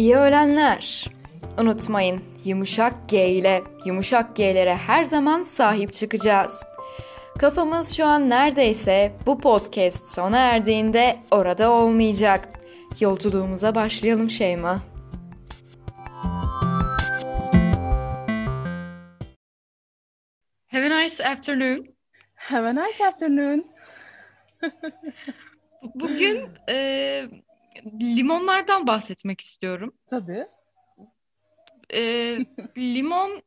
İyi öğlenler. Unutmayın yumuşak G ile yumuşak G'lere her zaman sahip çıkacağız. Kafamız şu an neredeyse bu podcast sona erdiğinde orada olmayacak. Yolculuğumuza başlayalım Şeyma. Have a nice afternoon. Have a nice afternoon. Bugün e, limonlardan bahsetmek istiyorum. Tabii. E, limon,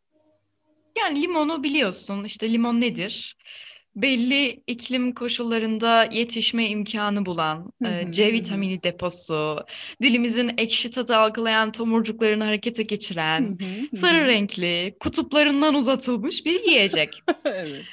yani limonu biliyorsun. İşte limon nedir? Belli iklim koşullarında yetişme imkanı bulan, e, C vitamini deposu, dilimizin ekşi tadı algılayan tomurcuklarını harekete geçiren, sarı renkli, kutuplarından uzatılmış bir yiyecek. Evet.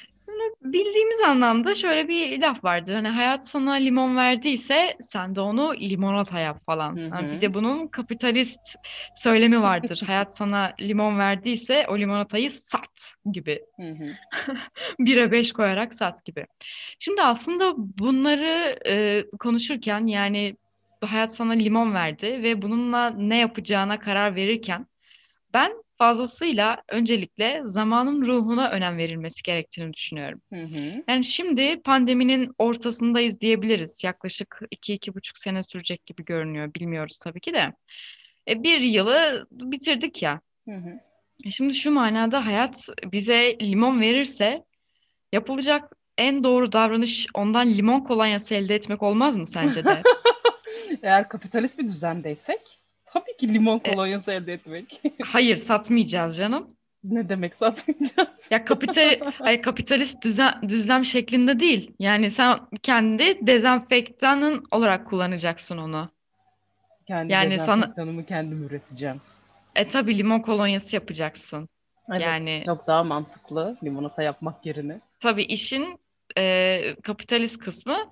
Bildiğimiz anlamda şöyle bir laf vardır. Hani hayat sana limon verdiyse sen de onu limonata yap falan. Hı Ha, bir hı. de bunun kapitalist söylemi vardır. Hayat sana limon verdiyse o limonatayı sat gibi. Hı hı. Bire beş koyarak sat gibi. Şimdi aslında bunları e, konuşurken yani hayat sana limon verdi ve bununla ne yapacağına karar verirken ben fazlasıyla öncelikle zamanın ruhuna önem verilmesi gerektiğini düşünüyorum. Hı hı. Yani şimdi pandeminin ortasındayız diyebiliriz. Yaklaşık iki, iki buçuk sene sürecek gibi görünüyor. Bilmiyoruz tabii ki de. E, bir yılı bitirdik ya. Hı hı. E, Şimdi şu manada hayat bize limon verirse yapılacak en doğru davranış ondan limon kolonyası elde etmek olmaz mı sence de? Eğer kapitalist bir düzendeysek tabii ki limon E, kolonyası elde etmek. hayır satmayacağız canım. Ne demek satmayacağız? Ya kapital, hayır, kapitalist düzen, düzlem şeklinde değil. Yani sen kendi dezenfektanın olarak kullanacaksın onu. Kendi Yani sana dezenfektanımı kendim üreteceğim. e tabii limon kolonyası yapacaksın. Evet, Yani çok daha mantıklı limonata yapmak yerine. tabii işin e, kapitalist kısmı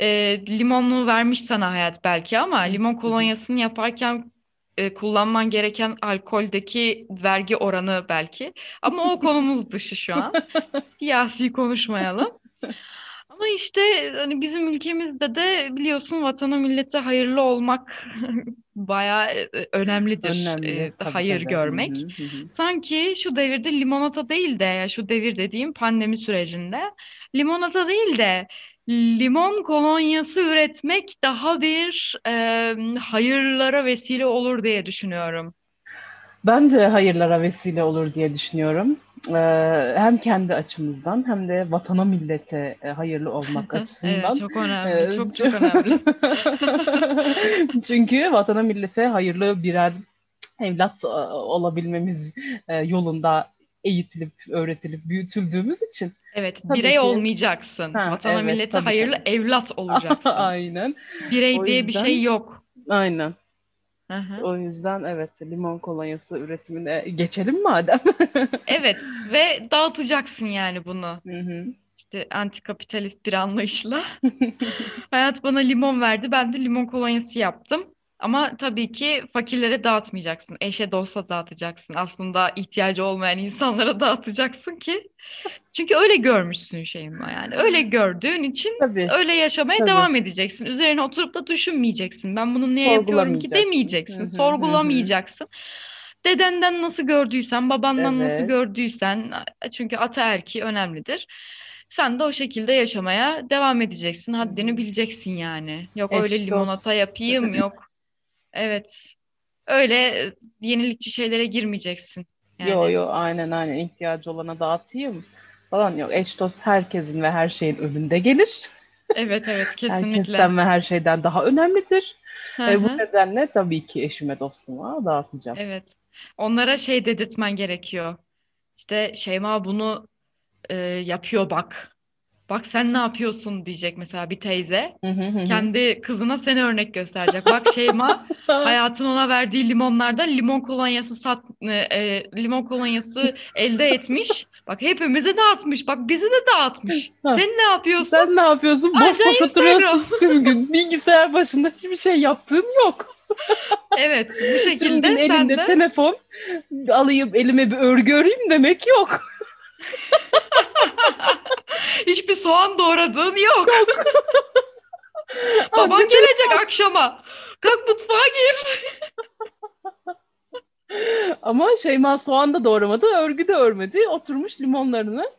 e, limonlu vermiş sana hayat belki ama limon kolonyasını yaparken e, kullanman gereken alkoldeki vergi oranı belki. Ama o konumuz dışı şu an. Siyasi konuşmayalım. Ama işte hani bizim ülkemizde de biliyorsun vatana millete hayırlı olmak bayağı e, önemlidir. Önemli e, hayır tabii. Görmek. hı, hı hı. Sanki şu devirde limonata değil de ya şu devir dediğim pandemi sürecinde limonata değil de limon kolonyası üretmek daha bir e, hayırlara vesile olur diye düşünüyorum. Bence hayırlara vesile olur diye düşünüyorum. Ee, hem kendi açımızdan hem de vatana millete hayırlı olmak Evet, açısından. çok önemli, çok çok önemli. Çünkü vatana millete hayırlı birer evlat olabilmemiz yolunda eğitilip, öğretilip, büyütüldüğümüz için Evet, tabii birey ki olmayacaksın. ha Vatana evet millete hayırlı tabii. evlat olacaksın. Aynen. Birey O diye bir şey yok. aynen. Hı. O yüzden evet limon kolonyası üretimine geçelim madem. Evet ve dağıtacaksın yani bunu. Hı hı. İşte antikapitalist bir anlayışla. Hayat bana limon verdi, ben de limon kolonyası yaptım. Ama tabii ki fakirlere dağıtmayacaksın. Eşe dosta dağıtacaksın. Aslında ihtiyacı olmayan insanlara dağıtacaksın ki. Çünkü öyle görmüşsün Şeyma yani. Öyle gördüğün için Tabii, öyle yaşamaya tabii. devam edeceksin. Üzerine oturup da düşünmeyeceksin. Ben bunu niye yapıyorum ki demeyeceksin. Sorgulamayacaksın. Dedenden nasıl gördüysen, babandan nasıl Evet. gördüysen, çünkü ataerki önemlidir. Sen de o şekilde yaşamaya devam edeceksin. Haddini bileceksin yani. Yok öyle Eş limonata dost. yapayım, yok. Evet. Öyle e, yenilikçi şeylere girmeyeceksin. Yo Yani yo aynen aynen ihtiyacı olana dağıtayım falan yok. Eş dost herkesin ve her şeyin önünde gelir. evet evet kesinlikle. Herkesten ve her şeyden daha önemlidir. Hı E, bu nedenle tabii ki eşime dostuma dağıtacağım. Evet. Onlara şey dedirtmen gerekiyor. İşte Şeyma bunu e, yapıyor bak. Bak sen ne yapıyorsun diyecek mesela bir teyze. Hı hı hı. Kendi kızına seni örnek gösterecek. Bak Şeyma hayatın ona verdiği limonlardan limon kolonyası sat e, e, limon kolonyası elde etmiş. Bak hepimize dağıtmış. Bak bizi de dağıtmış. Ha, Sen ne yapıyorsun? Sen ne yapıyorsun? Boş boş oturuyorsun tüm gün. Bilgisayar başında hiçbir şey yaptığın yok. Evet, bu Tüm gün şekilde sen elinde de telefon alayım elime bir örgü öreyim demek yok. hiçbir soğan doğradığın yok. Baban gelecek akşama. Kalk mutfağa gir. Ama Şeyma soğan da doğramadı, örgü de örmedi. Oturmuş limonlarını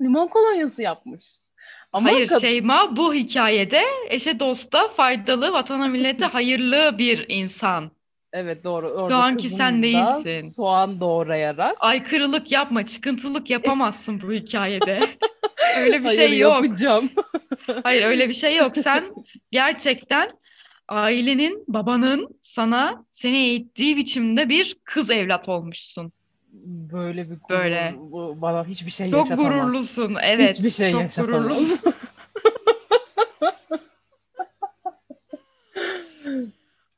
limon kolonyası yapmış. Ama Hayır kad- Şeyma bu hikayede eşe dosta faydalı, vatana millete hayırlı bir insan. evet doğru. Şu Orada anki kızım sen değilsin. soğan doğrayarak Aykırılık yapma, çıkıntılık yapamazsın bu hikayede. Öyle bir hayır şey yok. yapacağım. Hayır öyle bir şey yok. Sen gerçekten ailenin, babanın sana seni eğittiği biçimde bir kız evlat olmuşsun. Böyle bir gurur, Böyle. bu bana hiçbir şey Çok yaşatamaz. gururlusun. Evet, Hiçbir şey çok yaşatamaz. gururlusun.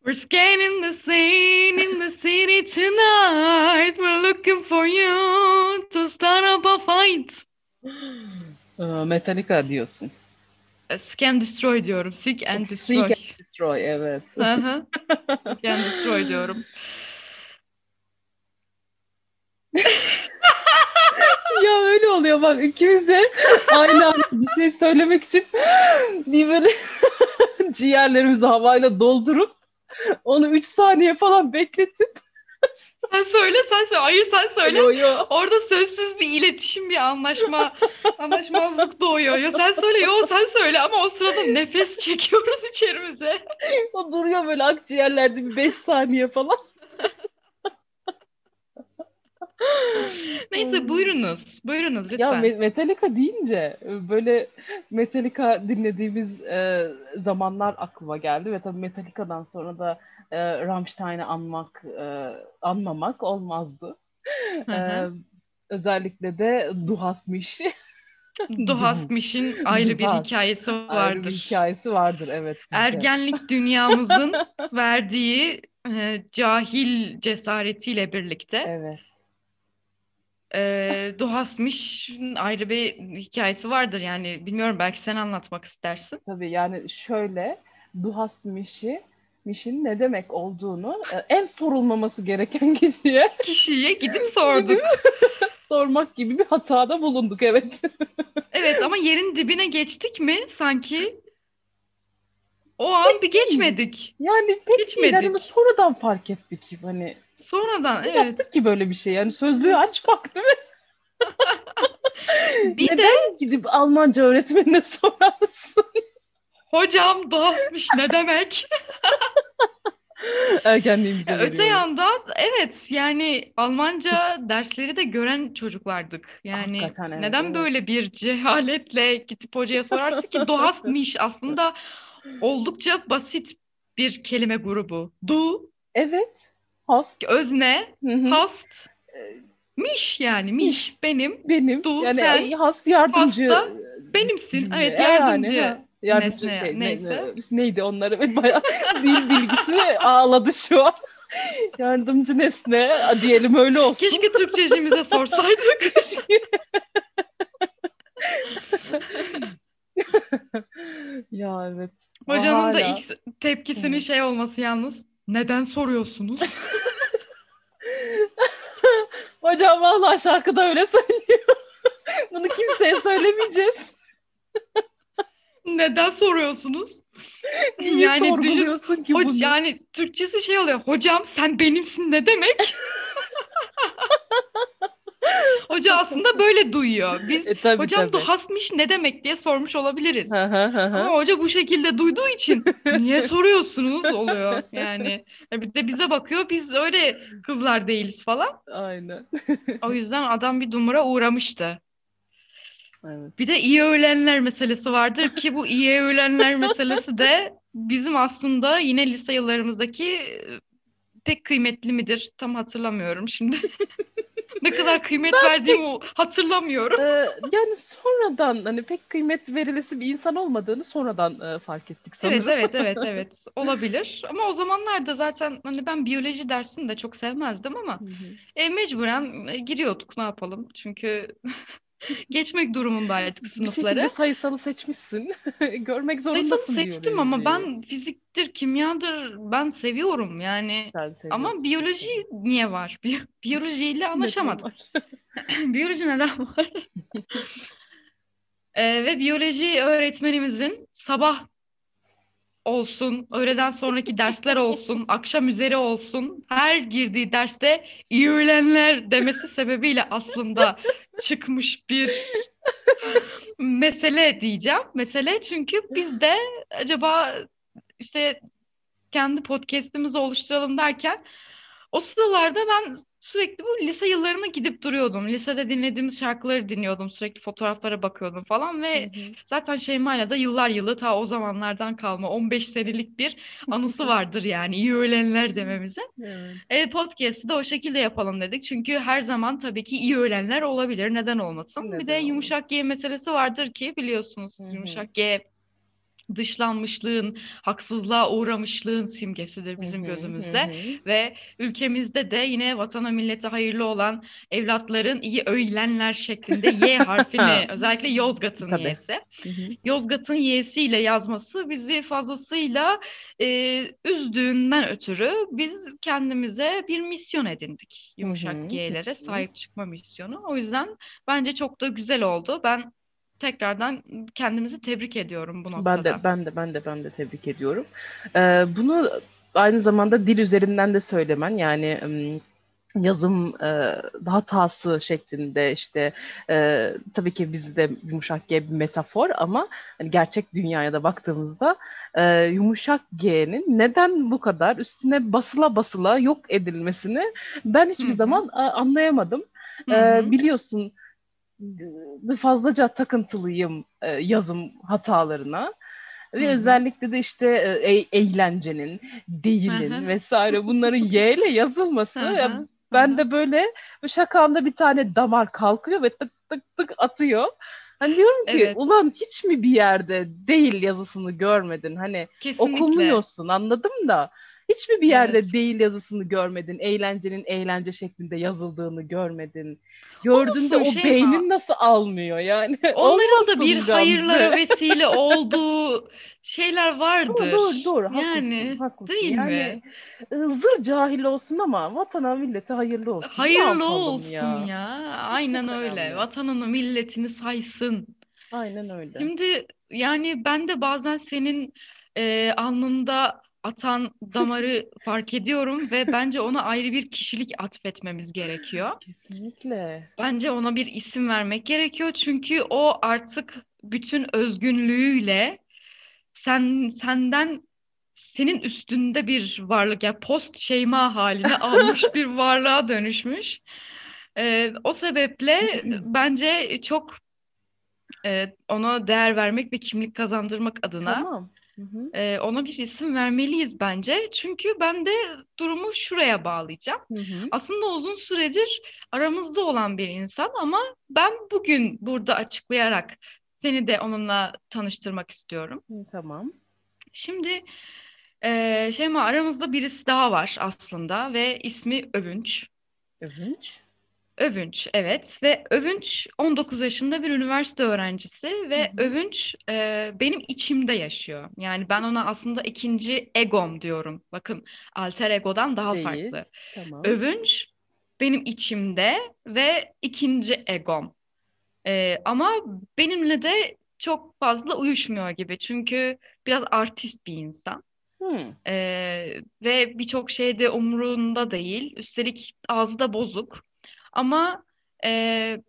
We're scanning the scene in the city tonight. We're looking for you to start up a fight. Metallica diyorsun. E, Scan destroy diyorum. Seek and destroy. Seek and Destroy evet. Seek and destroy diyorum. ya öyle oluyor bak ikimiz de aynı anda bir şey söylemek için diye böyle ciğerlerimizi havayla doldurup onu 3 saniye falan bekletip Sen söyle, sen söyle. Hayır sen söyle. yo yo Orada sözsüz bir iletişim, bir anlaşma, anlaşmazlık doğuyor. Ya sen söyle, yo sen söyle ama o sırada nefes çekiyoruz içerimize. o duruyor böyle akciğerlerde bir 5 saniye falan. Neyse buyurunuz, buyurunuz Ya lütfen. Me- Metallica deyince e, böyle Metallica dinlediğimiz e, zamanlar aklıma geldi ve tabii Metallica'dan sonra da e, Rammstein'i anmak, e, anmamak olmazdı. Hı E, özellikle de Du hast mich Du hast mich'in ayrı bir Du hast. hikayesi ayrı bir vardır. hikayesi vardır evet. Ergenlik dünyamızın verdiği e, cahil cesaretiyle birlikte Evet. e, Du hast mich'in ayrı bir hikayesi vardır. Yani bilmiyorum belki sen anlatmak istersin. Tabii yani şöyle Du hast mich'i Miş'in ne demek olduğunu e, en sorulmaması gereken kişiye Kişiye gidip sorduk. sormak gibi bir hatada bulunduk evet. Evet ama yerin dibine geçtik mi sanki o an bir geçmedik. Yani pek değil Geçmedik. hani biz sonradan fark ettik hani Sonradan evet. yaptık ki böyle bir şey yani sözlüğü açmak değil mi? Bir de Neden gidip Almanca öğretmenine sorarsın? Hocam dağıtmış ne demek? Ergenliğimize Ya Öte yandan evet yani Almanca dersleri de gören çocuklardık. Yani Hakikaten evet, neden evet. böyle bir cehaletle gidip hocaya sorarsın ki du hast mich aslında oldukça basit bir kelime grubu. Du, Evet. Hast. özne, Hı hı. hast, mich yani mich benim, Benim. Du, yani sen, ay, hast yardımcı. hasta, benimsin. Evet E, yani, yardımcı nesne, şey. ne- neyse. ne- neydi onlar? Evet bayağı dil bilgisi ağladı şu an. Yardımcı nesne diyelim öyle olsun. Keşke Türkçecimize sorsaydık. ya evet. Hocanın da Hala. ilk tepkisinin şey olması yalnız. Neden soruyorsunuz? Hocam vallahi şarkıda öyle söylüyor. Bunu kimseye söylemeyeceğiz. Neden soruyorsunuz? Niye Yani düşün- sorguluyorsun ki Hoc- bunu? yani Türkçesi şey oluyor. Hocam sen benimsin ne demek? Hoca aslında böyle duyuyor. Biz E, tabii, hocam tabii. du hasmiş ne demek diye sormuş olabiliriz. Ama hoca bu şekilde duyduğu için niye soruyorsunuz oluyor yani. Ya Bir de bize bakıyor biz öyle kızlar değiliz falan. Aynen. O yüzden adam bir dumura uğramıştı. Evet. Bir de iyi öğlenler meselesi vardır ki bu iyi öğlenler meselesi de bizim aslında yine lise yıllarımızdaki e, pek kıymetli midir? Tam hatırlamıyorum şimdi. Ne kadar kıymet verdiğimi hatırlamıyorum. Ee, yani sonradan hani pek kıymet verilesi bir insan olmadığını sonradan e, fark ettik sanırım. Evet evet evet evet olabilir. Ama o zamanlarda zaten hani ben biyoloji dersini de çok sevmezdim ama Hı hı. e, mecburen e, giriyorduk ne yapalım? Çünkü geçmek durumundaydık Bir sınıfları. şekilde sayısalı seçmişsin. Görmek zorundasın Sayısalı seçtim ama biyolojiyi. ben fiziktir, kimyadır ben seviyorum yani. Ama biyoloji niye var? Bi- biyolojiyle anlaşamadım. Biyoloji neden var? Ee, ve biyoloji öğretmenimizin sabah olsun, öğleden sonraki dersler olsun, akşam üzeri olsun, her girdiği derste iyi öğlenler demesi sebebiyle aslında çıkmış bir mesele diyeceğim. Mesele çünkü biz de acaba işte kendi podcast'imizi oluşturalım derken o sıralarda ben sürekli bu lise yıllarına gidip duruyordum. Lisede dinlediğimiz şarkıları dinliyordum. Sürekli fotoğraflara bakıyordum falan ve hı hı. zaten Şeyma'yla da yıllar yılı ta o zamanlardan kalma 15 senelik bir anısı vardır yani iyi öğlenler dememizin. Evet. E, podcast'ı da o şekilde yapalım dedik. Çünkü her zaman tabii ki iyi öğlenler olabilir. Neden olmasın? Neden bir de yumuşak G meselesi vardır ki biliyorsunuz hı hı. yumuşak G dışlanmışlığın, haksızlığa uğramışlığın simgesidir bizim hı hı, gözümüzde. Hı. Ve ülkemizde de yine vatana millete hayırlı olan evlatların iyi öylenler şeklinde Y harfini özellikle Yozgat'ın Y'si. Yozgat'ın Y'siyle yazması bizi fazlasıyla e, üzdüğünden ötürü biz kendimize bir misyon edindik. Yumuşak G'lere sahip çıkma misyonu. O yüzden bence çok da güzel oldu. Ben tekrardan kendimizi tebrik ediyorum bu noktada. Ben de ben de ben de ben de tebrik ediyorum. Ee, bunu aynı zamanda dil üzerinden de söylemen yani yazım e, daha tası şeklinde işte e, tabii ki bizde yumuşak G bir metafor ama hani gerçek dünyaya da baktığımızda e, yumuşak G'nin neden bu kadar üstüne basıla basıla yok edilmesini ben hiçbir Hı-hı. zaman a, anlayamadım. E, biliyorsun fazlaca takıntılıyım e, yazım hatalarına. Ve Hı-hı. özellikle de işte e, eğlencenin, değilin Hı-hı. vesaire bunların Y ile yazılması. ya, ben de böyle şakamda bir tane damar kalkıyor ve tık tık tık atıyor. Hani diyorum ki evet. ulan hiç mi bir yerde değil yazısını görmedin? Hani Kesinlikle. okumuyorsun anladım da. Hiç mi bir yerde evet. değil yazısını görmedin? Eğlencenin eğlence şeklinde yazıldığını görmedin. Gördüğünde o şey beynin ha. nasıl almıyor yani? Onların da bir hayırlara vesile olduğu şeyler vardır. Doğru doğru, doğru. haklısın. Yani, haklısın. Değil yani, mi? Iı, zır cahil olsun ama vatana millete hayırlı olsun. Hayırlı olsun ya. ya. Aynen öyle. Vatanını milletini saysın. Aynen öyle. Şimdi yani ben de bazen senin e, alnında atan damarı fark ediyorum ve bence ona ayrı bir kişilik atfetmemiz gerekiyor. Kesinlikle. Bence ona bir isim vermek gerekiyor çünkü o artık bütün özgünlüğüyle sen senden senin üstünde bir varlık ya yani post şeyma haline almış bir varlığa dönüşmüş. Ee, o sebeple bence çok e, ona değer vermek ve kimlik kazandırmak adına tamam. Hı ona bir isim vermeliyiz bence. Çünkü ben de durumu şuraya bağlayacağım. Hı hı. Aslında uzun süredir aramızda olan bir insan ama ben bugün burada açıklayarak seni de onunla tanıştırmak istiyorum. Hı, tamam. Şimdi e, Şeyma aramızda birisi daha var aslında ve ismi Övünç. Övünç? Övünç, evet. Ve Övünç 19 yaşında bir üniversite öğrencisi ve Hı hı. Övünç e, benim içimde yaşıyor. Yani ben ona aslında ikinci egom diyorum. Bakın alter egodan daha Değil. farklı. Tamam. Övünç benim içimde ve ikinci egom. E, ama benimle de çok fazla uyuşmuyor gibi. Çünkü biraz artist bir insan. Hmm. Ee, ve birçok şeyde umurunda değil. Üstelik ağzı da bozuk. Ama e,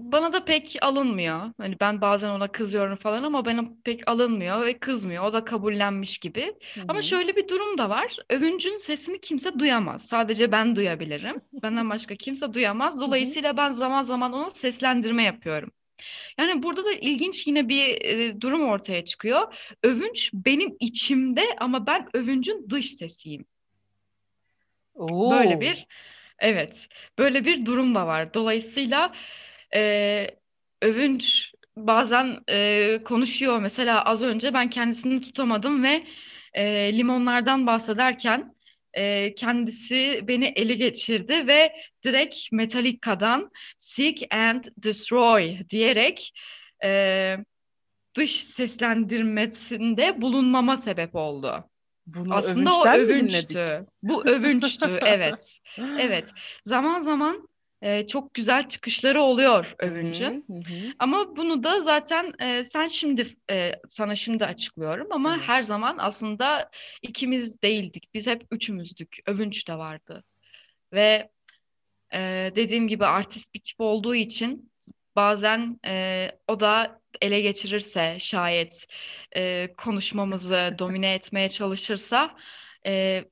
bana da pek alınmıyor. Hani ben bazen ona kızıyorum falan ama bana pek alınmıyor ve kızmıyor. O da kabullenmiş gibi. Hı-hı. Ama şöyle bir durum da var. Övüncün sesini kimse duyamaz. Sadece ben duyabilirim. Benden başka kimse duyamaz. Dolayısıyla ben zaman zaman ona seslendirme yapıyorum. Yani burada da ilginç yine bir e, durum ortaya çıkıyor. Övünç benim içimde ama ben övüncün dış sesiyim. Oo. Böyle bir Evet, böyle bir durum da var. Dolayısıyla e, övünç bazen e, konuşuyor. Mesela az önce ben kendisini tutamadım ve e, limonlardan bahsederken e, kendisi beni ele geçirdi ve direkt Metallica'dan Seek and Destroy diyerek e, dış seslendirmesinde bulunmama sebep oldu. Bunu Aslında o övünçtü. Bu övünçtü, evet. Evet. Zaman zaman e, çok güzel çıkışları oluyor övüncün. Hı hı. Ama bunu da zaten e, sen şimdi e, sana şimdi açıklıyorum ama Evet. her zaman aslında ikimiz değildik. Biz hep üçümüzdük. Övünç de vardı. Ve e, dediğim gibi artist bir tip olduğu için bazen e, o da ele geçirirse şayet e, konuşmamızı domine etmeye çalışırsa e,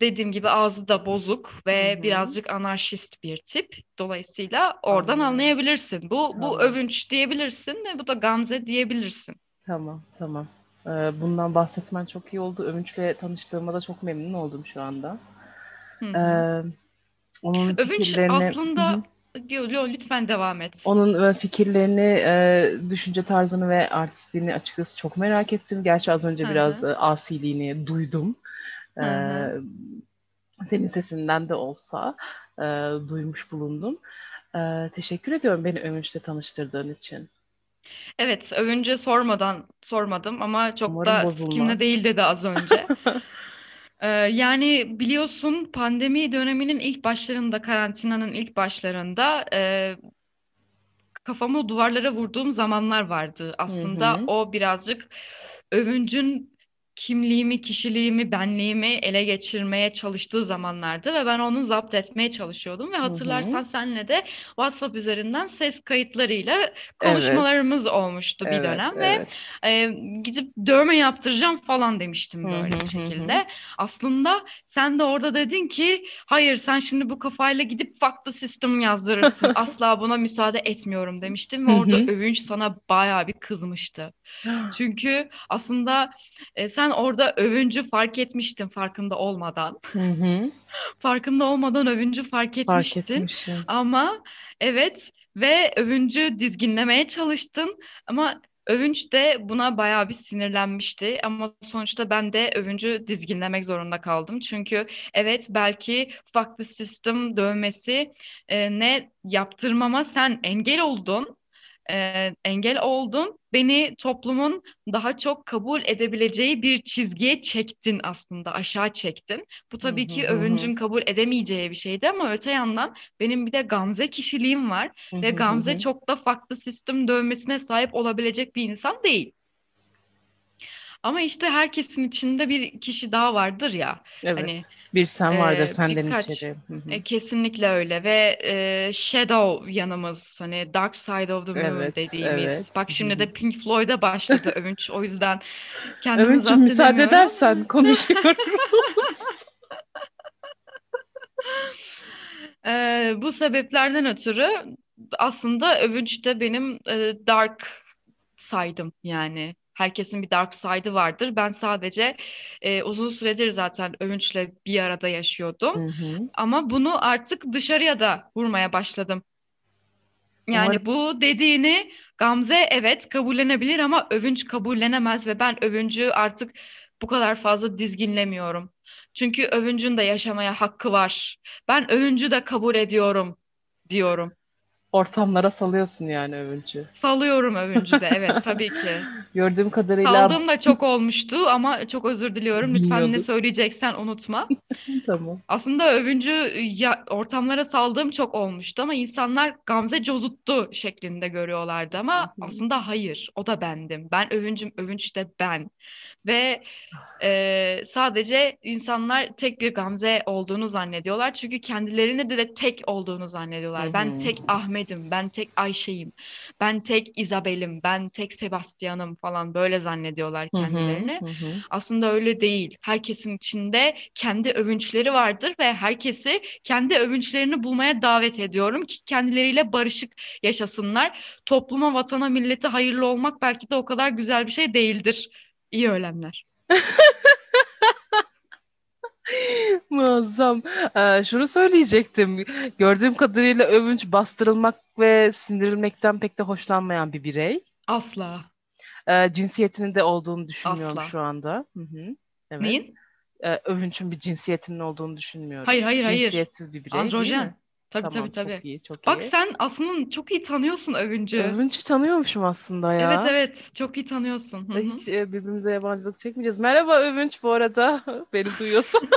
dediğim gibi ağzı da bozuk ve Hı hı. birazcık anarşist bir tip. Dolayısıyla oradan Anlıyorum. anlayabilirsin. Bu bu Tamam. övünç diyebilirsin ve bu da gamze diyebilirsin. Tamam, tamam. Ee, bundan bahsetmen çok iyi oldu. Övünç'le tanıştığıma da çok memnun oldum şu anda. Ee, onun Övünç fikirlerini, Hı aslında hı. Yo, yo, lütfen devam et. Onun e, fikirlerini, e, düşünce tarzını ve artistliğini açıkçası çok merak ettim. Gerçi az önce Hı biraz e, asiliğini duydum. Hı hı. Ee, senin sesinden de olsa duymuş bulundum. Teşekkür ediyorum beni Övünç'le tanıştırdığın için. Evet, övünce sormadan sormadım ama çok Umarım da bozulmaz. değil dedi az önce. Ee, yani biliyorsun pandemi döneminin ilk başlarında, karantinanın ilk başlarında e, kafamı duvarlara vurduğum zamanlar vardı. Hı Aslında hı. o birazcık övüncün kimliğimi, kişiliğimi, benliğimi ele geçirmeye çalıştığı zamanlardı ve ben onu zapt etmeye çalışıyordum ve hatırlarsan senle de WhatsApp üzerinden ses kayıtlarıyla Evet. konuşmalarımız olmuştu bir Evet, dönem ve evet. e, gidip dövme yaptıracağım falan demiştim böyle hı bir şekilde. Aslında sen de orada dedin ki hayır sen şimdi bu kafayla gidip farklı sistem yazdırırsın. Asla buna müsaade etmiyorum demiştim ve orada hı. övünç sana bayağı bir kızmıştı. Çünkü aslında e, sen orada övüncü fark etmiştin farkında olmadan. Hı hı. Farkında olmadan övüncü fark Fark etmiştin. etmişim. Ama evet ve övüncü dizginlemeye çalıştın ama övünç de buna bayağı bir sinirlenmişti ama sonuçta ben de övüncü dizginlemek zorunda kaldım. Çünkü evet belki farklı sistem dövmesi e, ne yaptırmama sen engel oldun. E, engel oldun. Beni toplumun daha çok kabul edebileceği bir çizgiye çektin aslında, aşağı çektin. Bu tabii ki övüncün kabul edemeyeceği bir şeydi ama öte yandan benim bir de Gamze kişiliğim var ve Gamze çok da farklı sistem dövmesine sahip olabilecek bir insan değil. Ama işte herkesin içinde bir kişi daha vardır ya. Hani Evet. Bir sen vardır e, senden birkaç içeri. Hı hı. e, kesinlikle öyle ve e, Shadow yanımız hani Dark Side of the Moon Evet, dediğimiz. evet. Bak şimdi de Pink Floyd'a başladı övünç. O yüzden kendimi zapt müsaade edersen konuşuyorum. Ee, bu sebeplerden ötürü aslında övünç de benim e, dark side'ım yani. Herkesin bir dark side'ı vardır. Ben sadece e, uzun süredir zaten övünçle bir arada Hı yaşıyordum. hı. Ama bunu artık dışarıya da vurmaya başladım. Umarım Yani bu dediğini Gamze evet kabullenebilir ama övünç kabullenemez ve ben övüncü artık bu kadar fazla dizginlemiyorum. Çünkü övüncün de yaşamaya hakkı var. Ben övüncü de kabul ediyorum diyorum. Ortamlara salıyorsun yani Övünç'ü. Salıyorum övüncü de evet tabii ki. Gördüğüm kadarıyla Saldığım da çok olmuştu ama çok özür diliyorum. Lütfen ne söyleyeceksen unutma. Tamam. Aslında övüncü ya, ortamlara saldığım çok olmuştu ama insanlar Gamze cozuttu şeklinde görüyorlardı ama aslında hayır o da bendim. Ben övüncüm, övünç de ben. Ve e, sadece insanlar tek bir Gamze olduğunu zannediyorlar. Çünkü kendilerini de, de tek olduğunu zannediyorlar. Ben tek Ahmet'im, ben tek Ayşe'yim, ben tek Isabel'im, ben tek Sebastian'ım falan böyle zannediyorlar hı. kendilerini. Hı hı. Aslında öyle değil. Herkesin içinde kendi övünçleri vardır ve herkesi kendi övünçlerini bulmaya davet ediyorum ki kendileriyle barışık yaşasınlar. Topluma, vatana, millete hayırlı olmak belki de o kadar güzel bir şey değildir. İyi öğlenler. Muazzam. Ee, şunu söyleyecektim. Gördüğüm kadarıyla Övünç bastırılmak ve sindirilmekten pek de hoşlanmayan bir birey. Asla. Ee, cinsiyetinin de olduğunu düşünmüyorum Asla. şu anda. Hı hı. Evet. Neyin? Ee, Övünç'ün bir cinsiyetinin olduğunu düşünmüyorum. Hayır, hayır, hayır. Cinsiyetsiz bir birey? Androjen. Tabii Tamam, tabii tabii. çok iyi, çok Bak iyi. sen aslında çok iyi tanıyorsun övüncü. Övünç'ü tanıyormuşum aslında ya. Evet evet çok iyi tanıyorsun. Hı hı. Hiç e, birbirimize yabancılık çekmeyeceğiz. Merhaba Övünç bu arada. Beni duyuyorsun.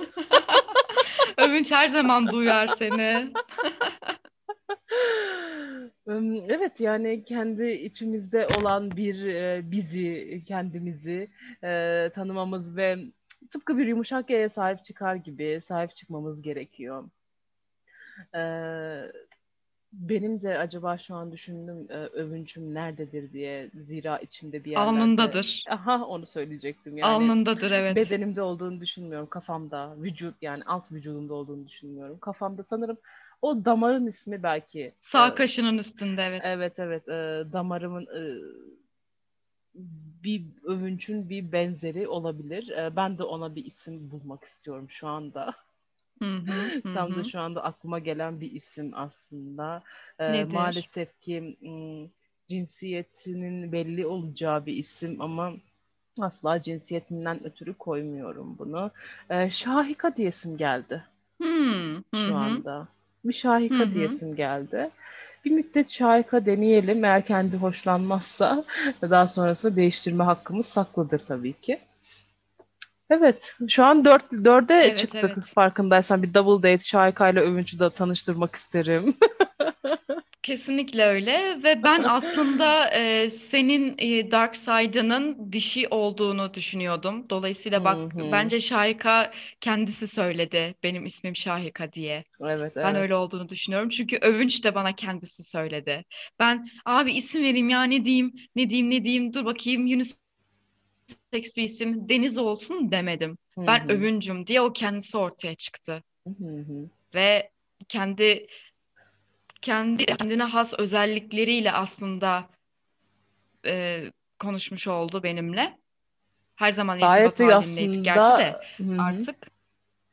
Övünç her zaman duyar seni. Evet yani kendi içimizde olan bir e, bizi, kendimizi e, tanımamız ve tıpkı bir yumuşak yere sahip çıkar gibi sahip çıkmamız gerekiyor. Benim de acaba şu an düşündüm övünçüm nerededir diye. Zira içimde bir yerlerde. Alnındadır. Aha onu söyleyecektim yani. Alnındadır evet. Bedenimde olduğunu düşünmüyorum. Kafamda, vücut yani alt vücudumda olduğunu düşünmüyorum. Kafamda sanırım o damarın ismi belki. Sağ e, kaşının üstünde evet. Evet evet e, damarımın e, bir övünçün bir benzeri olabilir. E, ben de ona bir isim bulmak istiyorum şu anda. Hı hı, hı Tam da şu anda aklıma gelen bir isim aslında. E, Nedir? maalesef ki cinsiyetinin belli olacağı bir isim ama asla cinsiyetinden ötürü koymuyorum bunu. E, Şahika diyesim geldi Hmm, hı şu hı. anda. Bir Şahika Hı hı. diyesim geldi. Bir müddet Şahika deneyelim. Eğer kendi hoşlanmazsa daha sonrasında değiştirme hakkımız saklıdır tabii ki. Evet, şu an dört, dörde Evet, çıktık evet. farkındaysan. Bir double date Şahika ile Övünç'ü de tanıştırmak isterim. Kesinlikle öyle ve ben aslında e, senin e, Dark Side'ının dişi olduğunu düşünüyordum. Dolayısıyla bak bence Şahika kendisi söyledi benim ismim Şahika diye. Evet, Ben evet. öyle olduğunu düşünüyorum. Çünkü Övünç de bana kendisi söyledi. Ben abi isim vereyim ya ne diyeyim ne diyeyim ne diyeyim dur bakayım unisex bir isim Deniz olsun demedim. Hı Ben. Övüncüm diye o kendisi ortaya çıktı. Hı hı. ve kendi kendi kendine has özellikleriyle aslında e, konuşmuş oldu benimle. Her zaman Gayet irtibat de halindeydik gerçi de aslında hı hı. artık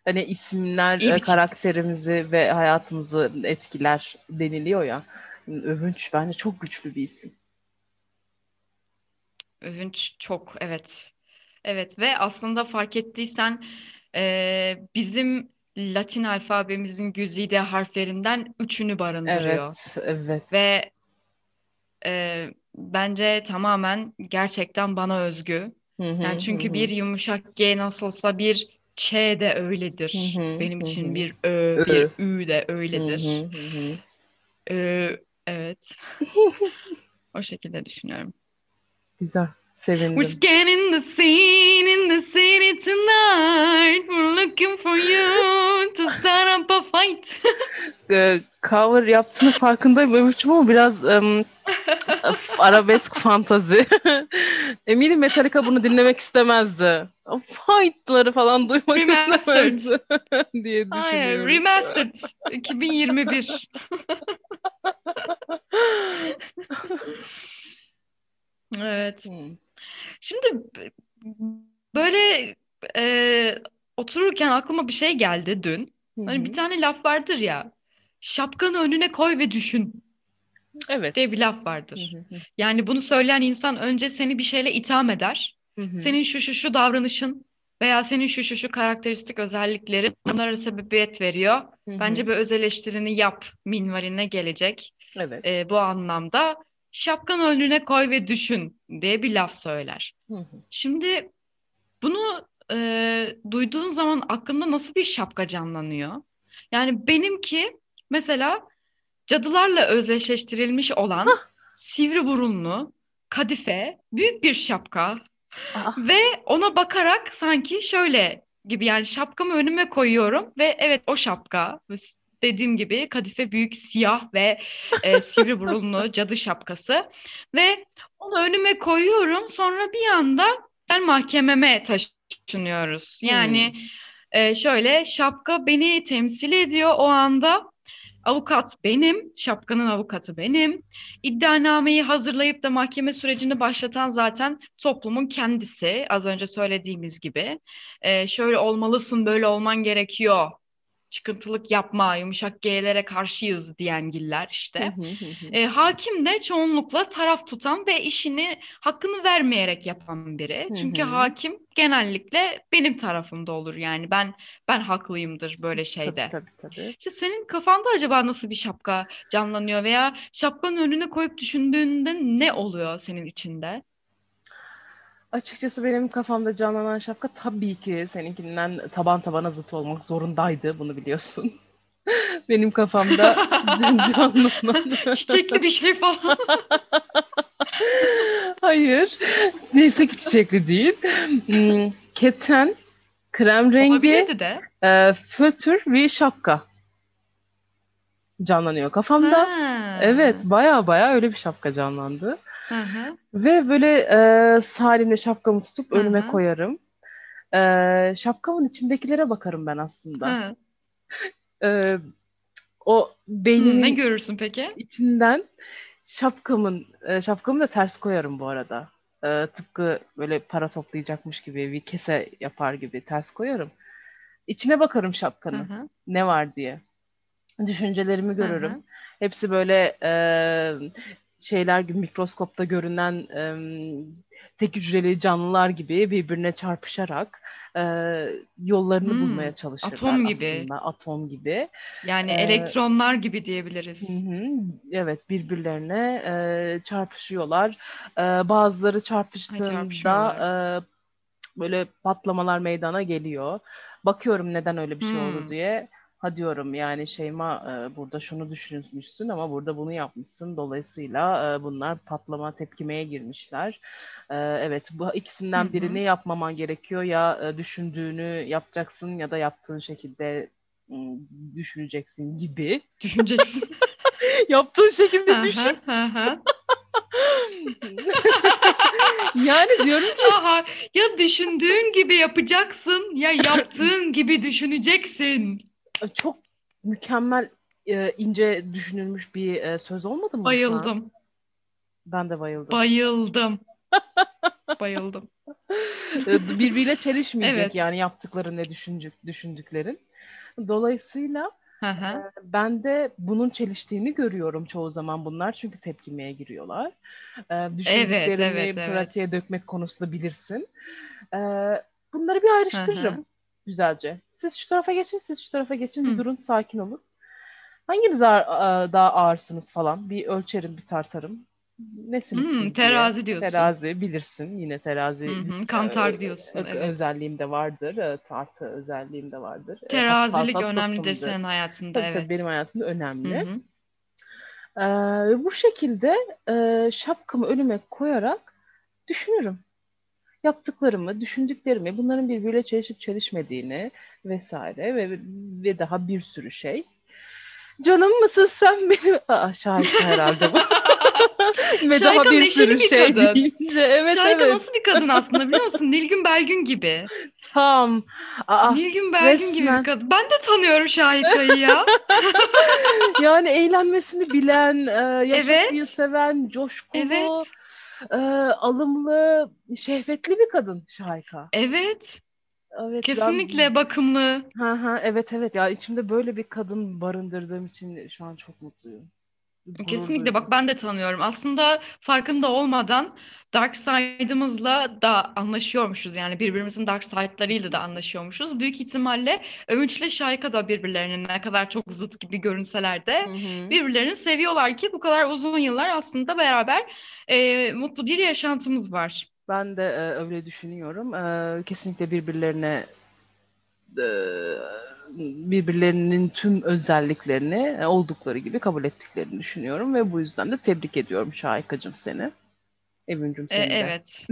hani isimler e, karakterimizi ve hayatımızı etkiler deniliyor ya. Övünç bence çok güçlü bir isim. Övünç çok evet. Evet ve aslında fark ettiysen e, bizim Latin alfabemizin güzide harflerinden üçünü barındırıyor. Evet, evet. Ve e, bence tamamen gerçekten bana özgü. Hı hı, Yani çünkü hı. bir yumuşak G nasılsa bir Ç de öyledir. Hı hı, Benim için hı. bir Ö, bir Ü de öyledir. hı, hı hı. Ö, evet. O şekilde düşünüyorum. Güzel, We're sevindim. scanning the scene in the city tonight. We're looking for you to start up a fight. Ee, cover yaptığını farkındayım Övünç'üm ama biraz em, arabesk fantazi. Eminim Metallica bunu dinlemek istemezdi. Fight'ları falan duymak Remastered. istemezdi diye Hayır, düşünüyorum. remastered 2021. Evet. Hmm. Şimdi böyle e, otururken aklıma bir şey geldi dün. Hı Hani bir tane laf vardır ya. Şapkanı önüne koy ve düşün Evet. diye bir laf vardır. hı hı. Yani bunu söyleyen insan önce seni bir şeyle itham eder. Hı hı. Senin şu şu şu davranışın veya senin şu şu şu karakteristik özelliklerin bunlara sebebiyet veriyor. Hı hı. Bence bir öz eleştirini yap minvaline gelecek. Evet. E, bu anlamda şapkanı önüne koy ve düşün diye bir laf söyler. Hı hı. Şimdi bunu e, duyduğun zaman aklında nasıl bir şapka canlanıyor? Yani benimki mesela cadılarla özdeşleştirilmiş olan sivri burunlu, kadife, büyük bir şapka Aa, ve ona bakarak sanki şöyle gibi yani şapkamı önüme koyuyorum ve evet o şapka dediğim gibi kadife büyük siyah ve e, sivri burunlu cadı şapkası ve onu önüme koyuyorum sonra bir anda ben mahkememe taşınıyoruz. Yani e, şöyle şapka beni temsil ediyor o anda. Avukat benim, şapkanın avukatı benim. İddianameyi hazırlayıp da mahkeme sürecini başlatan zaten toplumun kendisi. Az önce söylediğimiz gibi. Ee, şöyle olmalısın, böyle olman gerekiyor. Çıkıntılık yapma, yumuşak G'lere karşıyız diyengiller Hı işte. E, hakim de çoğunlukla taraf tutan ve işini hakkını vermeyerek yapan biri. Çünkü hakim genellikle benim tarafımda olur. Yani ben ben haklıyımdır böyle Tabii şeyde. tabii tabii. İşte senin kafanda acaba nasıl bir şapka canlanıyor veya şapkanın önüne koyup düşündüğünde ne oluyor senin içinde? Açıkçası benim kafamda canlanan şapka tabii ki seninkinden taban tabana zıt olmak zorundaydı. Bunu biliyorsun. Benim kafamda canlanan. Çiçekli bir şey falan. Hayır. Neyse ki çiçekli değil. Hmm, keten, krem rengi, e, fötür ve şapka canlanıyor kafamda. Ha. Evet, baya baya öyle bir şapka canlandı. Hı hı. Ve böyle e, salimle şapkamı tutup Hı önüme hı. koyarım. E, şapkamın içindekilere bakarım ben aslında. Hı. E, o Hı, ne beynimin görürsün peki? içinden şapkamın e, şapkamı da ters koyarım bu arada. E, tıpkı böyle para toplayacakmış gibi bir kese yapar gibi ters koyarım. İçine bakarım Hı şapkanın hı. ne var diye. Düşüncelerimi Hı görürüm. hı. Hepsi böyle e, şeyler gibi mikroskopta görünen e, tek hücreli canlılar gibi birbirine çarpışarak e, yollarını Hmm, bulmaya çalışırlar atom gibi. aslında. Atom gibi. Yani Ee, elektronlar gibi diyebiliriz. hı, Evet birbirlerine e, çarpışıyorlar. E, bazıları çarpıştığında e, böyle patlamalar meydana geliyor. Bakıyorum neden öyle bir şey oldu Hmm. diye. Ha diyorum yani Şeyma e, burada şunu düşünmüşsün ama burada bunu yapmışsın. Dolayısıyla e, bunlar patlama tepkimeye girmişler. E, evet bu ikisinden hı. birini yapmaman gerekiyor. Ya e, düşündüğünü yapacaksın ya da yaptığın şekilde düşüneceksin gibi. Düşüneceksin. Yaptığın şekilde düşün. Yani diyorum ki Aha, ya düşündüğün gibi yapacaksın ya yaptığın gibi düşüneceksin. Çok mükemmel e, ince düşünülmüş bir e, söz olmadı mı? Bayıldım. Ben de bayıldım. Bayıldım. Bayıldım. E, Birbiriyle çelişmeyecek Evet. yani yaptıkları ne düşündük, düşündüklerin. Dolayısıyla Hı hı. ben de bunun çeliştiğini görüyorum çoğu zaman bunlar çünkü tepkimeye giriyorlar. E, düşündüklerini evet, evet. pratiğe dökmek konusunda bilirsin. E, bunları bir ayrıştırırım güzelce. Siz şu tarafa geçin, siz şu tarafa geçin, bir durun, sakin olun. Hanginiz ağır- daha ağırsınız falan bir ölçerim, bir tartarım. Nesiniz Hmm, siz diye. terazi diyorsun. Terazi bilirsin. Yine terazi Hı hı, kantar e, diyorsun, ö- evet. özelliğim de vardır. e, Tartı özelliğim de vardır. E, Terazilik hassas- önemlidir senin hayatında, Tabii evet. tabii benim hayatımda önemli. hı. Ee, bu şekilde e, şapkamı önüme koyarak düşünürüm. Yaptıklarımı, düşündüklerimi, bunların birbiriyle çelişip çelişmediğini vesaire ve, ve daha bir sürü şey. Canım mısın sen benim? Aa, şahika herhalde bu. ve daha bir sürü bir şey kadın. deyince. Evet Şahika evet. nasıl bir kadın aslında biliyor musun? Nilgün Belgün gibi. Tam. Aa, Nilgün Belgün gibi resmen. bir kadın. Ben de tanıyorum Şahika'yı ya. yani eğlenmesini bilen, e, yaşamayı Evet. seven, coşkulu, Evet. E, alımlı, şehvetli bir kadın Şahika. Evet. Evet Kesinlikle bakımlı. ben ha ha evet evet ya içimde böyle bir kadın barındırdığım için şu an çok mutluyum. Kesinlikle bak ben de tanıyorum. Aslında farkında olmadan dark side'ımızla da anlaşıyormuşuz. Yani birbirimizin dark side'larıyla da anlaşıyormuşuz. Büyük ihtimalle Övünç'le Şahika da birbirlerinin ne kadar çok zıt gibi görünseler de Hı hı. birbirlerini seviyorlar ki bu kadar uzun yıllar aslında beraber e, mutlu bir yaşantımız var. Ben de e, öyle düşünüyorum. E, kesinlikle birbirlerine e, birbirlerinin tüm özelliklerini e, oldukları gibi kabul ettiklerini düşünüyorum ve bu yüzden de tebrik ediyorum Şahikacığım seni. Evincim E, seni de. evet.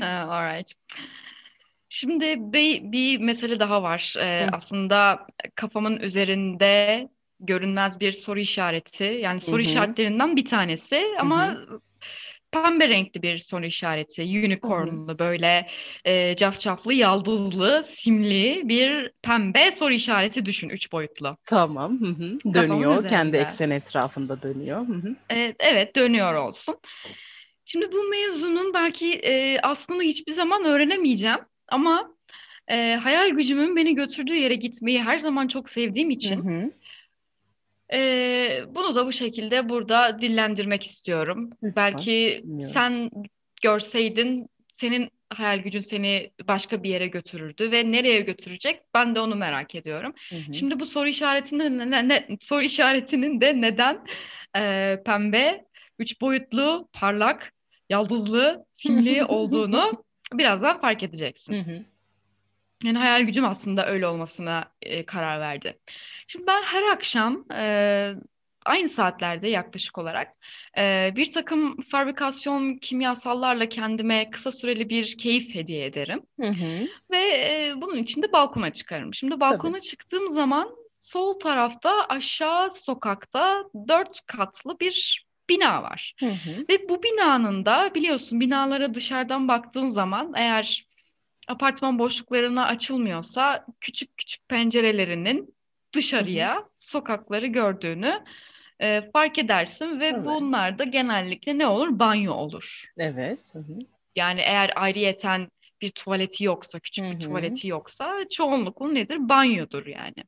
Ha, Alright. Şimdi bir, bir mesele daha var. Ee, aslında kafamın üzerinde görünmez bir soru işareti. Yani soru hı. işaretlerinden bir tanesi ama pembe renkli bir soru işareti. Unicornlu böyle e, cafcaflı, yaldızlı, simli bir pembe soru işareti düşün. Üç boyutlu. Tamam. Hı hı. Dönüyor. Kendi ekseni etrafında dönüyor. Hı hı. Evet, evet dönüyor olsun. Şimdi bu mevzunun belki e, aslını hiçbir zaman öğrenemeyeceğim ama e, hayal gücümün beni götürdüğü yere gitmeyi her zaman çok sevdiğim Hı için hı. E, bunu da bu şekilde burada dillendirmek istiyorum. Lütfen, Belki dinliyorum. sen görseydin senin hayal gücün seni başka bir yere götürürdü ve nereye götürecek ben de onu merak ediyorum. Hı hı. Şimdi bu soru işaretinin ne- ne- soru işaretinin de neden e, pembe, üç boyutlu, parlak, yaldızlı, simli olduğunu birazdan fark edeceksin. Hı hı. Yani hayal gücüm aslında öyle olmasına e, karar verdi. Şimdi ben her akşam e, aynı saatlerde yaklaşık olarak e, bir takım fabrikasyon kimyasallarla kendime kısa süreli bir keyif hediye ederim. Hı hı. Ve e, bunun için de balkona çıkarım. Şimdi balkona çıktığım zaman sol tarafta aşağı sokakta dört katlı bir bina var. Hı hı. Ve bu binanın da biliyorsun binalara dışarıdan baktığın zaman eğer apartman boşluklarına açılmıyorsa küçük küçük pencerelerinin dışarıya sokakları gördüğünü e, fark edersin ve Evet. bunlar da genellikle ne olur? Banyo olur. Evet. Hı hı. Yani eğer ayrıyeten bir tuvaleti yoksa, küçük Hı bir tuvaleti yoksa çoğunlukla nedir? Banyodur yani.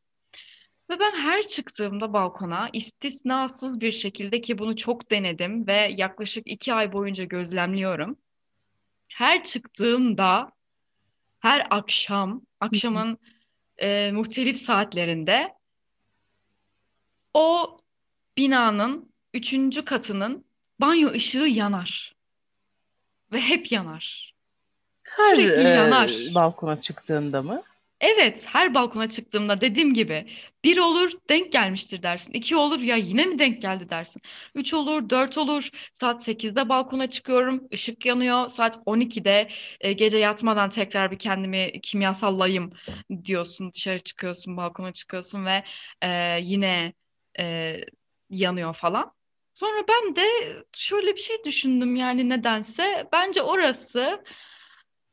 Ve ben her çıktığımda balkona istisnasız bir şekilde ki bunu çok denedim ve yaklaşık iki ay boyunca gözlemliyorum. Her çıktığımda, her akşam, akşamın e, muhtelif saatlerinde o binanın üçüncü katının banyo ışığı yanar. Ve hep yanar. Her Sürekli e, yanar. balkona çıktığında mı? Evet, her balkona çıktığımda dediğim gibi bir olur denk gelmiştir dersin. iki olur ya yine mi denk geldi dersin. Üç olur, dört olur. Saat sekizde balkona çıkıyorum, ışık yanıyor. Saat 12'de e, gece yatmadan tekrar bir kendimi kimyasallayayım diyorsun. Dışarı çıkıyorsun, balkona çıkıyorsun ve e, yine e, yanıyor falan. Sonra ben de şöyle bir şey düşündüm yani nedense. Bence orası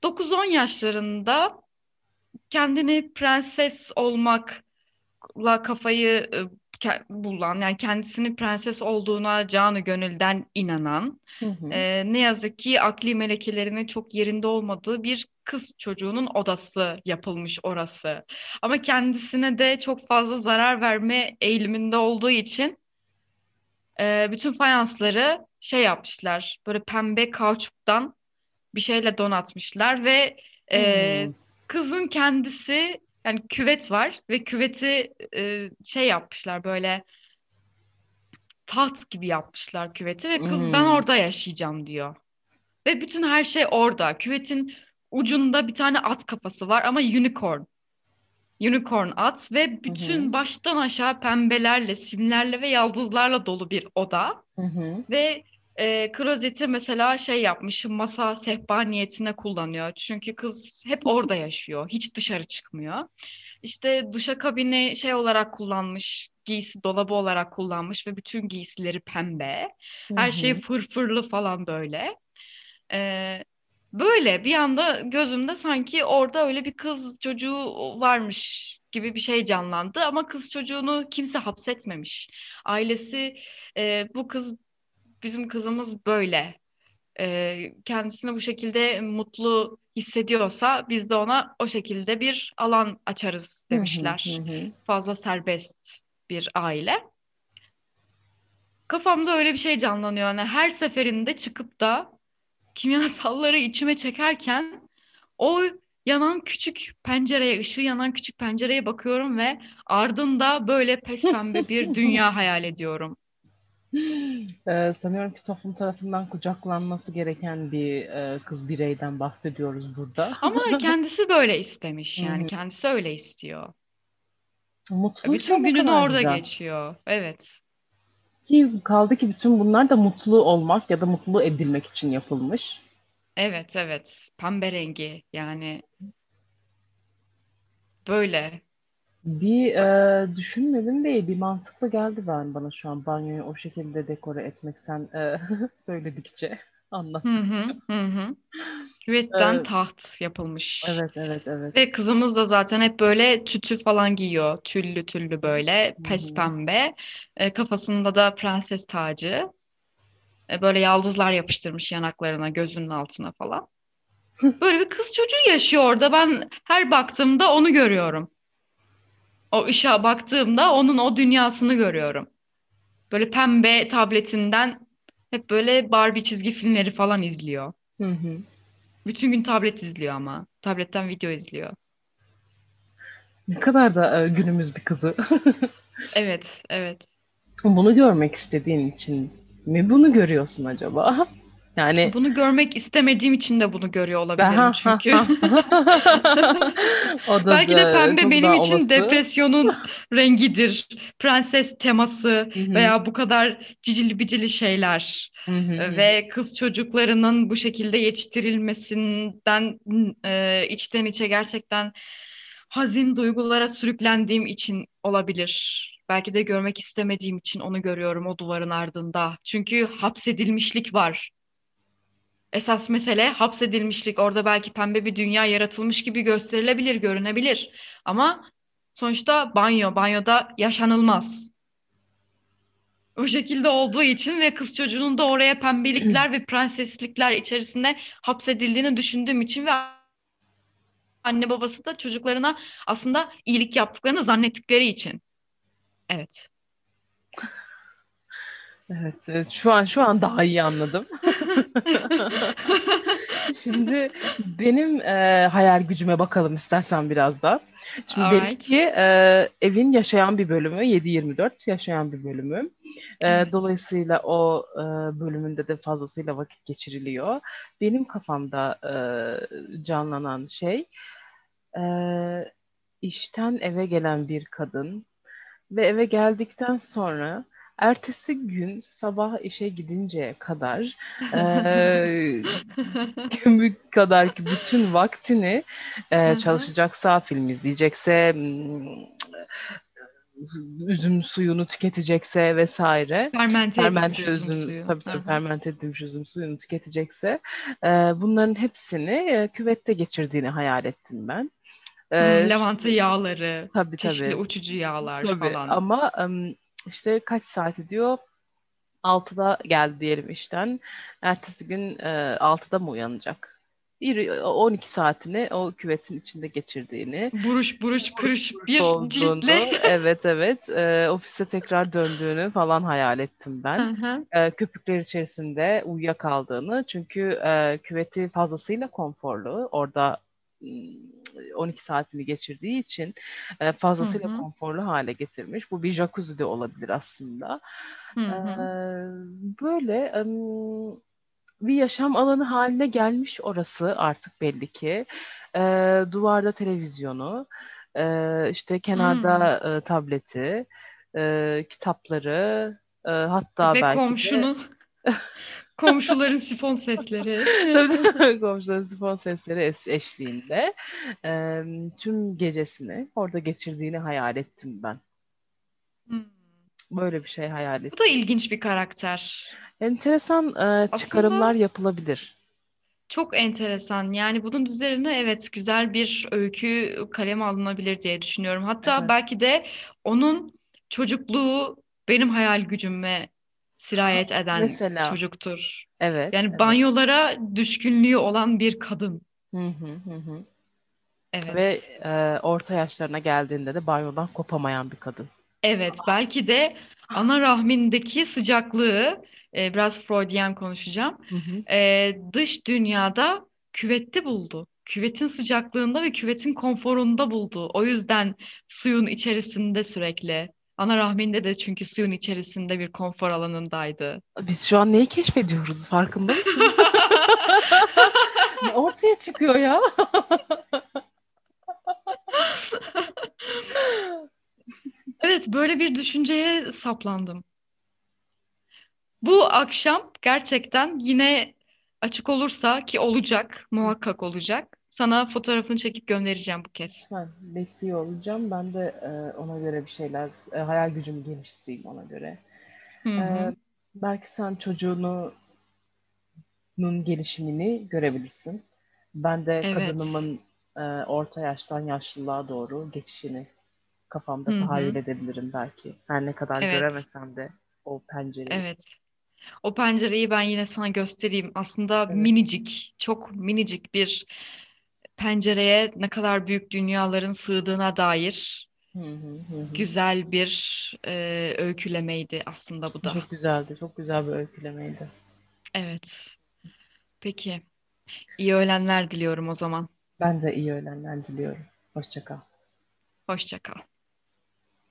9-10 yaşlarında kendini prenses olmakla kafayı e, bulan yani kendisini prenses olduğuna canı gönülden inanan Hı hı. e, ne yazık ki akli melekelerinin çok yerinde olmadığı bir kız çocuğunun odası yapılmış orası. Ama kendisine de çok fazla zarar verme eğiliminde olduğu için e, bütün fayansları şey yapmışlar böyle pembe kauçuktan bir şeyle donatmışlar ve e, Hmm. Kızın kendisi yani küvet var ve küveti e, şey yapmışlar böyle taht gibi yapmışlar küveti ve kız ben Hmm. orada yaşayacağım diyor. Ve bütün her şey orada. Küvetin ucunda bir tane at kafası var ama unicorn. Unicorn at ve bütün hı. baştan aşağı pembelerle, simlerle ve yaldızlarla dolu bir oda. Hı hı. Ve e, klozeti mesela şey yapmış masa sehpa niyetine kullanıyor. Çünkü kız hep orada yaşıyor. Hiç dışarı çıkmıyor. İşte duşakabini şey olarak kullanmış. Giysi dolabı olarak kullanmış ve bütün giysileri pembe. Her şey fırfırlı falan böyle. E, böyle bir anda gözümde sanki orada öyle bir kız çocuğu varmış gibi bir şey canlandı. Ama kız çocuğunu kimse hapsetmemiş. Ailesi e, bu kız bizim kızımız böyle. Ee, kendisini bu şekilde mutlu hissediyorsa biz de ona o şekilde bir alan açarız hı. demişler. Hı hı. Fazla serbest bir aile. Kafamda öyle bir şey canlanıyor. Yani her seferinde çıkıp da kimyasalları içime çekerken o yanan küçük pencereye, ışığı yanan küçük pencereye bakıyorum ve ardında böyle pes pembe bir dünya hayal ediyorum. Ee, sanıyorum ki toplum tarafından kucaklanması gereken bir e, kız bireyden bahsediyoruz burada. Ama kendisi böyle istemiş yani hı. kendisi öyle istiyor. Mutluysa Bütün ne gününü kadar orada güzel. geçiyor. Evet. Ki kaldı ki bütün bunlar da mutlu olmak ya da mutlu edilmek için yapılmış. Evet, evet. Pembe rengi yani böyle. Bir e, düşünmedim değil, bir mantıklı geldi ben bana şu an banyoyu o şekilde dekore etmek sen e, söyledikçe, anlattıkça. hı, hı hı. Küvetten Ee, taht yapılmış. evet, evet, evet. Ve kızımız da zaten hep böyle tütü falan giyiyor. Tüllü tüllü böyle pes pembe. E, kafasında da prenses tacı. E, böyle yaldızlar yapıştırmış yanaklarına, gözünün altına falan. Böyle bir kız çocuğu yaşıyor orada. Ben her baktığımda onu görüyorum. O ışığa baktığımda onun o dünyasını görüyorum. Böyle pembe tabletinden hep böyle Barbie çizgi filmleri falan izliyor. Hı hı. Bütün gün tablet izliyor ama. Tabletten video izliyor. Ne kadar da e, günümüz bir kızı. Evet, evet. Bunu görmek istediğin için mi bunu görüyorsun acaba? Yani Bunu görmek istemediğim için de bunu görüyor olabilirim çünkü. O da Belki de pembe benim için olası. depresyonun rengidir. Prenses teması veya bu kadar cicili bicili şeyler ve kız çocuklarının bu şekilde yetiştirilmesinden e, içten içe gerçekten hazin duygulara sürüklendiğim için olabilir. Belki de görmek istemediğim için onu görüyorum o duvarın ardında. Çünkü hapsedilmişlik var. Esas mesele hapsedilmişlik. Orada belki pembe bir dünya yaratılmış gibi gösterilebilir, görünebilir. Ama sonuçta banyo, banyoda yaşanılmaz. O şekilde olduğu için ve kız çocuğunun da oraya pembelikler ve prenseslikler içerisinde hapsedildiğini düşündüğüm için ve anne babası da çocuklarına aslında iyilik yaptıklarını zannettikleri için. Evet. Evet, evet. Şu an şu an daha iyi anladım. Şimdi benim e, hayal gücüme bakalım istersen biraz da. Şimdi Alright. benimki e, evin yaşayan bir bölümü, 7-24 yaşayan bir bölümü. E, Evet. dolayısıyla o e, bölümünde de fazlasıyla vakit geçiriliyor. Benim kafamda e, canlanan şey e, işten eve gelen bir kadın ve eve geldikten sonra ertesi gün sabah işe gidinceye kadar eee gümrük kadar ki bütün vaktini hı. çalışacaksa, film izleyecekse, üzüm suyunu tüketecekse vesaire. Fermente Fermente üzüm üzüm, tabii tabii hı. fermente edilmiş üzüm suyunu tüketecekse eee, bunların hepsini eee, küvette geçirdiğini hayal ettim ben. Eee, lavanta yağları, tabii çeşitli tabii. uçucu yağlar Tabii falan. ama em, işte kaç saat ediyor? 6'da geldi diyelim işten. Ertesi gün e, 6'da mı uyanacak? Bir, 12 saatini o küvetin içinde geçirdiğini, Buruş buruş kırış bir olduğunu, ciltle. evet evet, e, ofise tekrar döndüğünü falan hayal ettim ben. hı. E, köpükler içerisinde uyuyakaldığını çünkü e, küveti fazlasıyla konforlu. Orada 12 saatini geçirdiği için e, fazlasıyla hı. konforlu hale getirmiş. Bu bir jacuzzi de olabilir aslında. Hı hı. böyle em, bir yaşam alanı haline gelmiş orası artık belli ki. Ee, duvarda televizyonu, e, işte Hmm. kenarda e, tableti, e, kitapları, e, hatta Ve belki de komşunun komşuların sifon sesleri. Tabii komşuların sifon sesleri eş- eşliğinde e, tüm gecesini orada geçirdiğini hayal ettim ben. Hmm. Böyle bir şey hayal Bu ettim. da ilginç bir karakter. Enteresan e, çıkarımlar Aslında yapılabilir. çok enteresan. Yani bunun üzerine evet güzel bir öykü kaleme alınabilir diye düşünüyorum. Hatta Evet. belki de onun çocukluğu benim hayal gücüme sirayet eden Mesela çocuktur. evet, Yani evet. banyolara düşkünlüğü olan bir kadın. Hı hı hı hı. Ve Evet. e, orta yaşlarına geldiğinde de banyodan kopamayan bir kadın. Evet, belki de ana rahmindeki sıcaklığı, e, biraz Freudian konuşacağım, Hı hı. e, dış dünyada küvette buldu. Küvetin sıcaklığında ve küvetin konforunda buldu. O yüzden suyun içerisinde sürekli. Ana rahminde de çünkü suyun içerisinde bir konfor alanındaydı. Biz şu an neyi keşfediyoruz? Farkında mısın? Ne ortaya çıkıyor ya? Evet, böyle bir düşünceye saplandım. Bu akşam gerçekten yine açık olursa ki olacak, muhakkak olacak. Sana fotoğrafını çekip göndereceğim bu kez. Ben bekliyor olacağım. Ben de e, ona göre bir şeyler, e, hayal gücümü geliştireyim ona göre. Hı E, belki sen çocuğunun gelişimini görebilirsin. Ben de Evet. kadınımın e, orta yaştan yaşlılığa doğru geçişini kafamda tahayyül edebilirim belki. Her ne kadar Evet. göremesem de o pencereyi. Evet. O pencereyi ben yine sana göstereyim. Aslında Evet. minicik, çok minicik bir pencereye ne kadar büyük dünyaların sığdığına dair Hı hı hı hı. güzel bir e, öykülemeydi aslında bu da. Çok güzeldi. Çok güzel bir öykülemeydi. Evet. Peki. İyi öğlenler diliyorum o zaman. Ben de iyi öğlenler diliyorum. Hoşça kal. Hoşça kal.